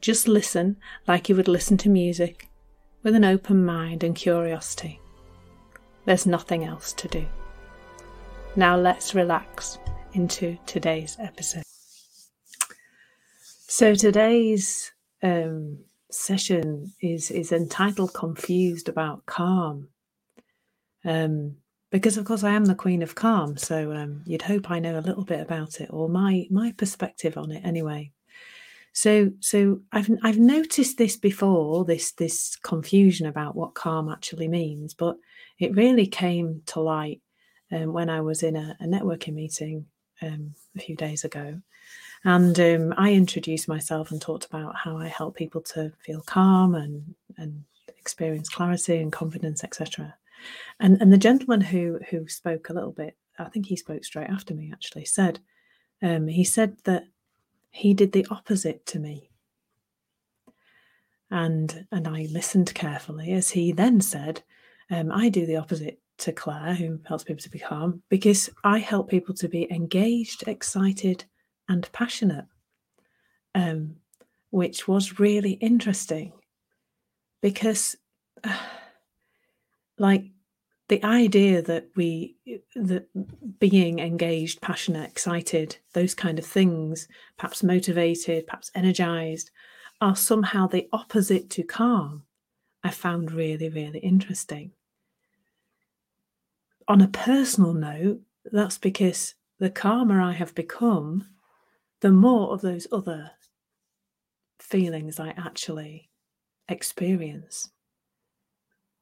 Just listen like you would listen to music, with an open mind and curiosity. There's nothing else to do. Now let's relax into today's episode. So today's um, session is is entitled "Confused About Calm," um, because of course I am the Queen of Calm. So um, you'd hope I know a little bit about it, or my my perspective on it, anyway. So so I've I've noticed this before, this this confusion about what calm actually means, but it really came to light um, when I was in a, a networking meeting um, a few days ago. And um, I introduced myself and talked about how I help people to feel calm and, and experience clarity and confidence, etc. And and the gentleman who who spoke a little bit, I think he spoke straight after me actually, said um, he said that he did the opposite to me. And and I listened carefully as he then said, um, I do the opposite to Clare, who helps people to be calm, because I help people to be engaged, excited, and passionate. Um, which was really interesting because uh, like the idea that we that being engaged passionate excited those kind of things perhaps motivated perhaps energized are somehow the opposite to calm i found really really interesting. On a personal note that's because the calmer i have become the more of those other feelings i actually experience.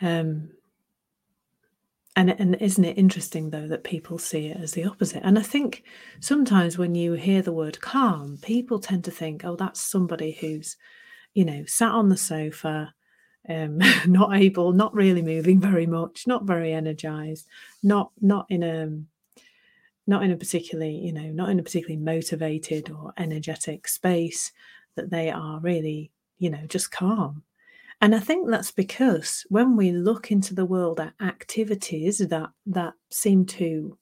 Um and, and isn't it interesting though that people see it as the opposite? And i think sometimes when you hear the word calm people tend to think oh that's somebody who's you know sat on the sofa um, not able not really moving very much not very energized not not in a not in a particularly you know not in a particularly motivated or energetic space that they are really you know just calm and I think that's because when we look into the world at activities that that seem to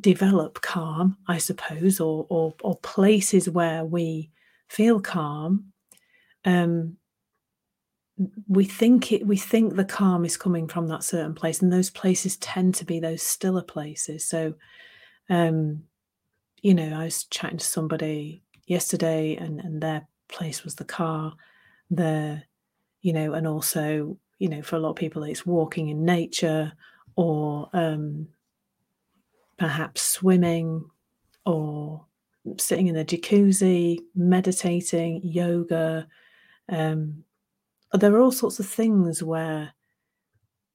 develop calm, I suppose, or or, or places where we feel calm, um, we think it we think the calm is coming from that certain place, and those places tend to be those stiller places. So, um, you know, I was chatting to somebody yesterday, and and their place was the car. Their you know, and also, you know, for a lot of people, it's walking in nature or um, perhaps swimming or sitting in a jacuzzi, meditating, yoga. Um, there are all sorts of things where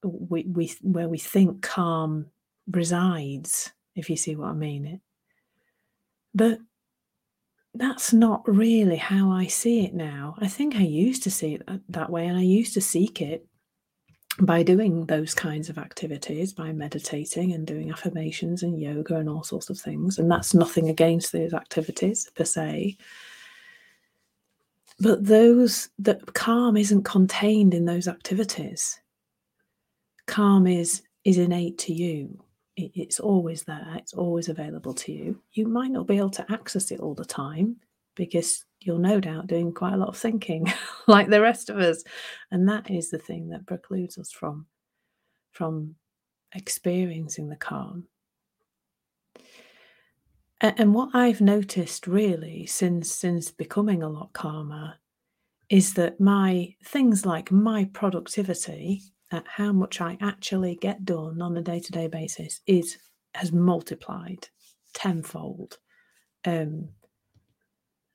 we, we where we think calm resides, if you see what I mean. But that's not really how I see it now. I think I used to see it uh, that way, and I used to seek it by doing those kinds of activities, by meditating and doing affirmations and yoga and all sorts of things. And that's nothing against those activities per se. But those that calm isn't contained in those activities. Calm is is innate to you it's always there, it's always available to you. You might not be able to access it all the time because you're no doubt doing quite a lot of thinking like the rest of us and that is the thing that precludes us from from experiencing the calm and, and what i've noticed really since since becoming a lot calmer is that my things like my productivity at how much I actually get done on a day to day basis is has multiplied tenfold. Um,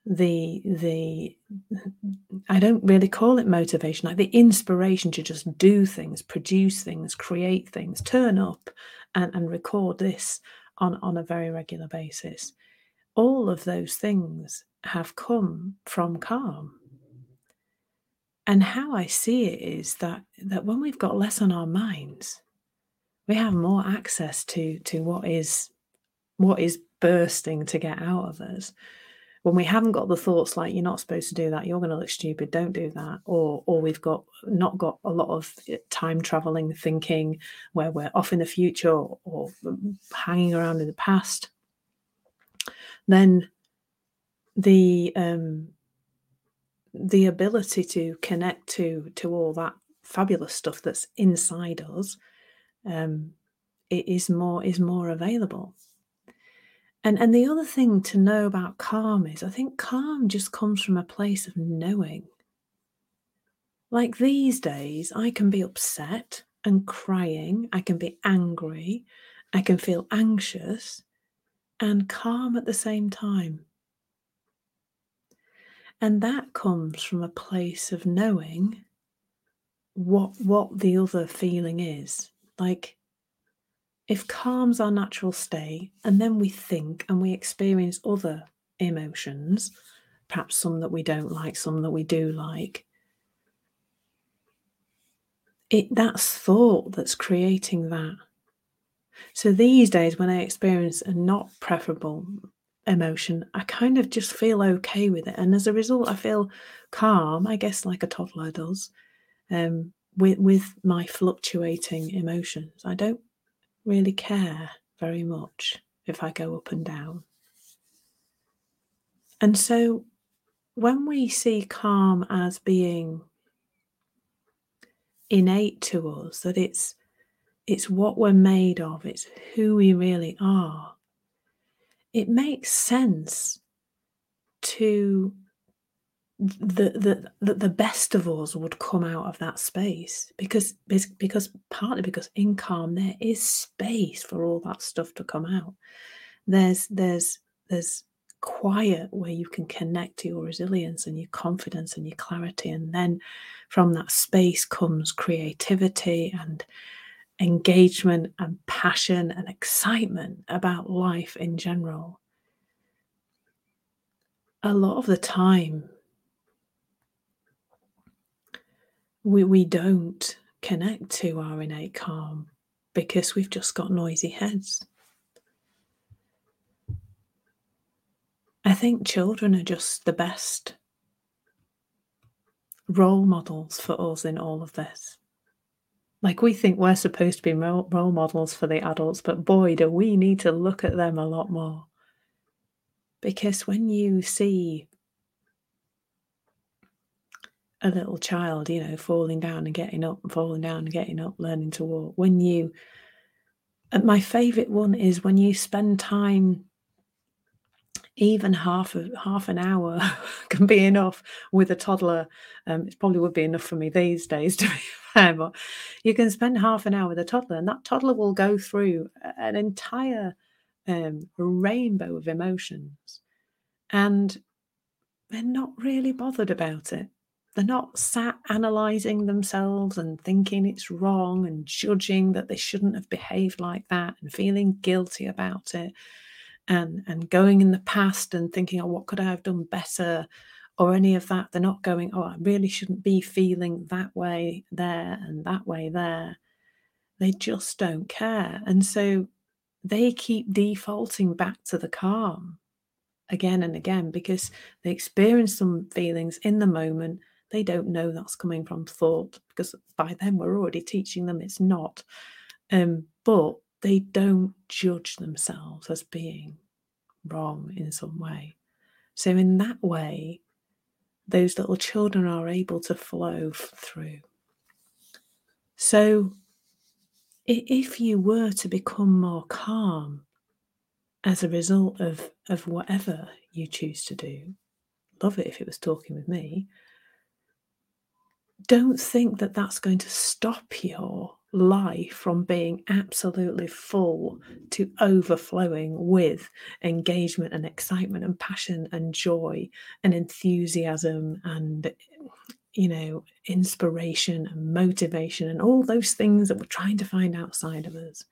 the the I don't really call it motivation, like the inspiration to just do things, produce things, create things, turn up and, and record this on, on a very regular basis. All of those things have come from calm and how I see it is that that when we've got less on our minds, we have more access to to what is what is bursting to get out of us. When we haven't got the thoughts like you're not supposed to do that. You're going to look stupid. Don't do that. Or or we've got not got a lot of eh, time traveling thinking where we're off in the future or, or hanging around in the past then the um the ability to connect to to all that fabulous stuff that's inside us um it is more is more available and and the other thing to know about calm is I think calm just comes from a place of knowing. Like these days, I can be upset and crying, I can be angry, I can feel anxious and calm at the same time. And that comes from a place of knowing what what the other feeling is. Like if calm's our natural state, and then we think and we experience other emotions, perhaps some that we don't like, some that we do like, it that's thought that's creating that. So these days, when I experience a not preferable emotion, I kind of just feel okay with it. And as a result, I feel calm, I guess, like a toddler does, um, with, with my fluctuating emotions. I don't really care very much if I go up and down. And so when we see calm as being innate to us, that it's it's what we're made of, it's who we really are, it makes sense to the the the best of us would come out of that space because because partly because in calm there is space for all that stuff to come out. There's there's there's quiet where you can connect to your resilience and your confidence and your clarity and then from that space comes creativity and engagement and passion and excitement about life in general a lot of the time we, we don't connect to our innate calm because we've just got noisy heads. I think children are just the best role models for us in all of this. Like we think we're supposed to be role models for the adults, but boy, do we need to look at them a lot more. Because when you see a little child, you know, falling down and getting up, and falling down and getting up, learning to walk. When you, and my favorite one is when you spend time, even half a, half an hour can be enough with a toddler. Um, it probably would be enough for me these days to be but you can spend half an hour with a toddler, and that toddler will go through an entire um, rainbow of emotions, and they're not really bothered about it they're not sat analysing themselves and thinking it's wrong and judging that they shouldn't have behaved like that and feeling guilty about it and and going in the past and thinking, oh, what could I have done better? Or any of that. They're not going, oh, I really shouldn't be feeling that way there and that way there. They just don't care. And so they keep defaulting back to the calm again and again because they experience some feelings in the moment they don't know that's coming from thought because by then we're already teaching them it's not. Um, but they don't judge themselves as being wrong in some way. So, in that way, those little children are able to flow through. So, if you were to become more calm as a result of, of whatever you choose to do, love it if it was talking with me, don't think that that's going to stop your life from being absolutely full to overflowing with engagement and excitement and passion and joy and enthusiasm and you know inspiration and motivation and all those things that we're trying to find outside of us.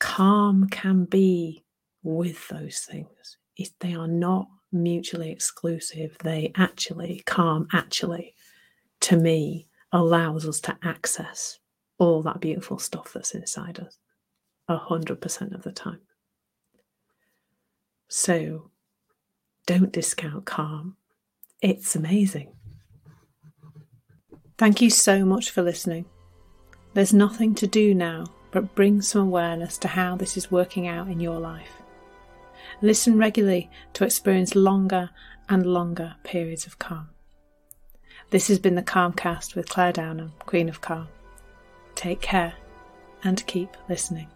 Calm can be with those things. If they are not mutually exclusive they actually calm actually to me, allows us to access all that beautiful stuff that's inside us a hundred percent of the time. So don't discount calm. It's amazing. Thank you so much for listening. There's nothing to do now but bring some awareness to how this is working out in your life. Listen regularly to experience longer and longer periods of calm. This has been the Calmcast with Clare Downham, Queen of Calm. Take care and keep listening.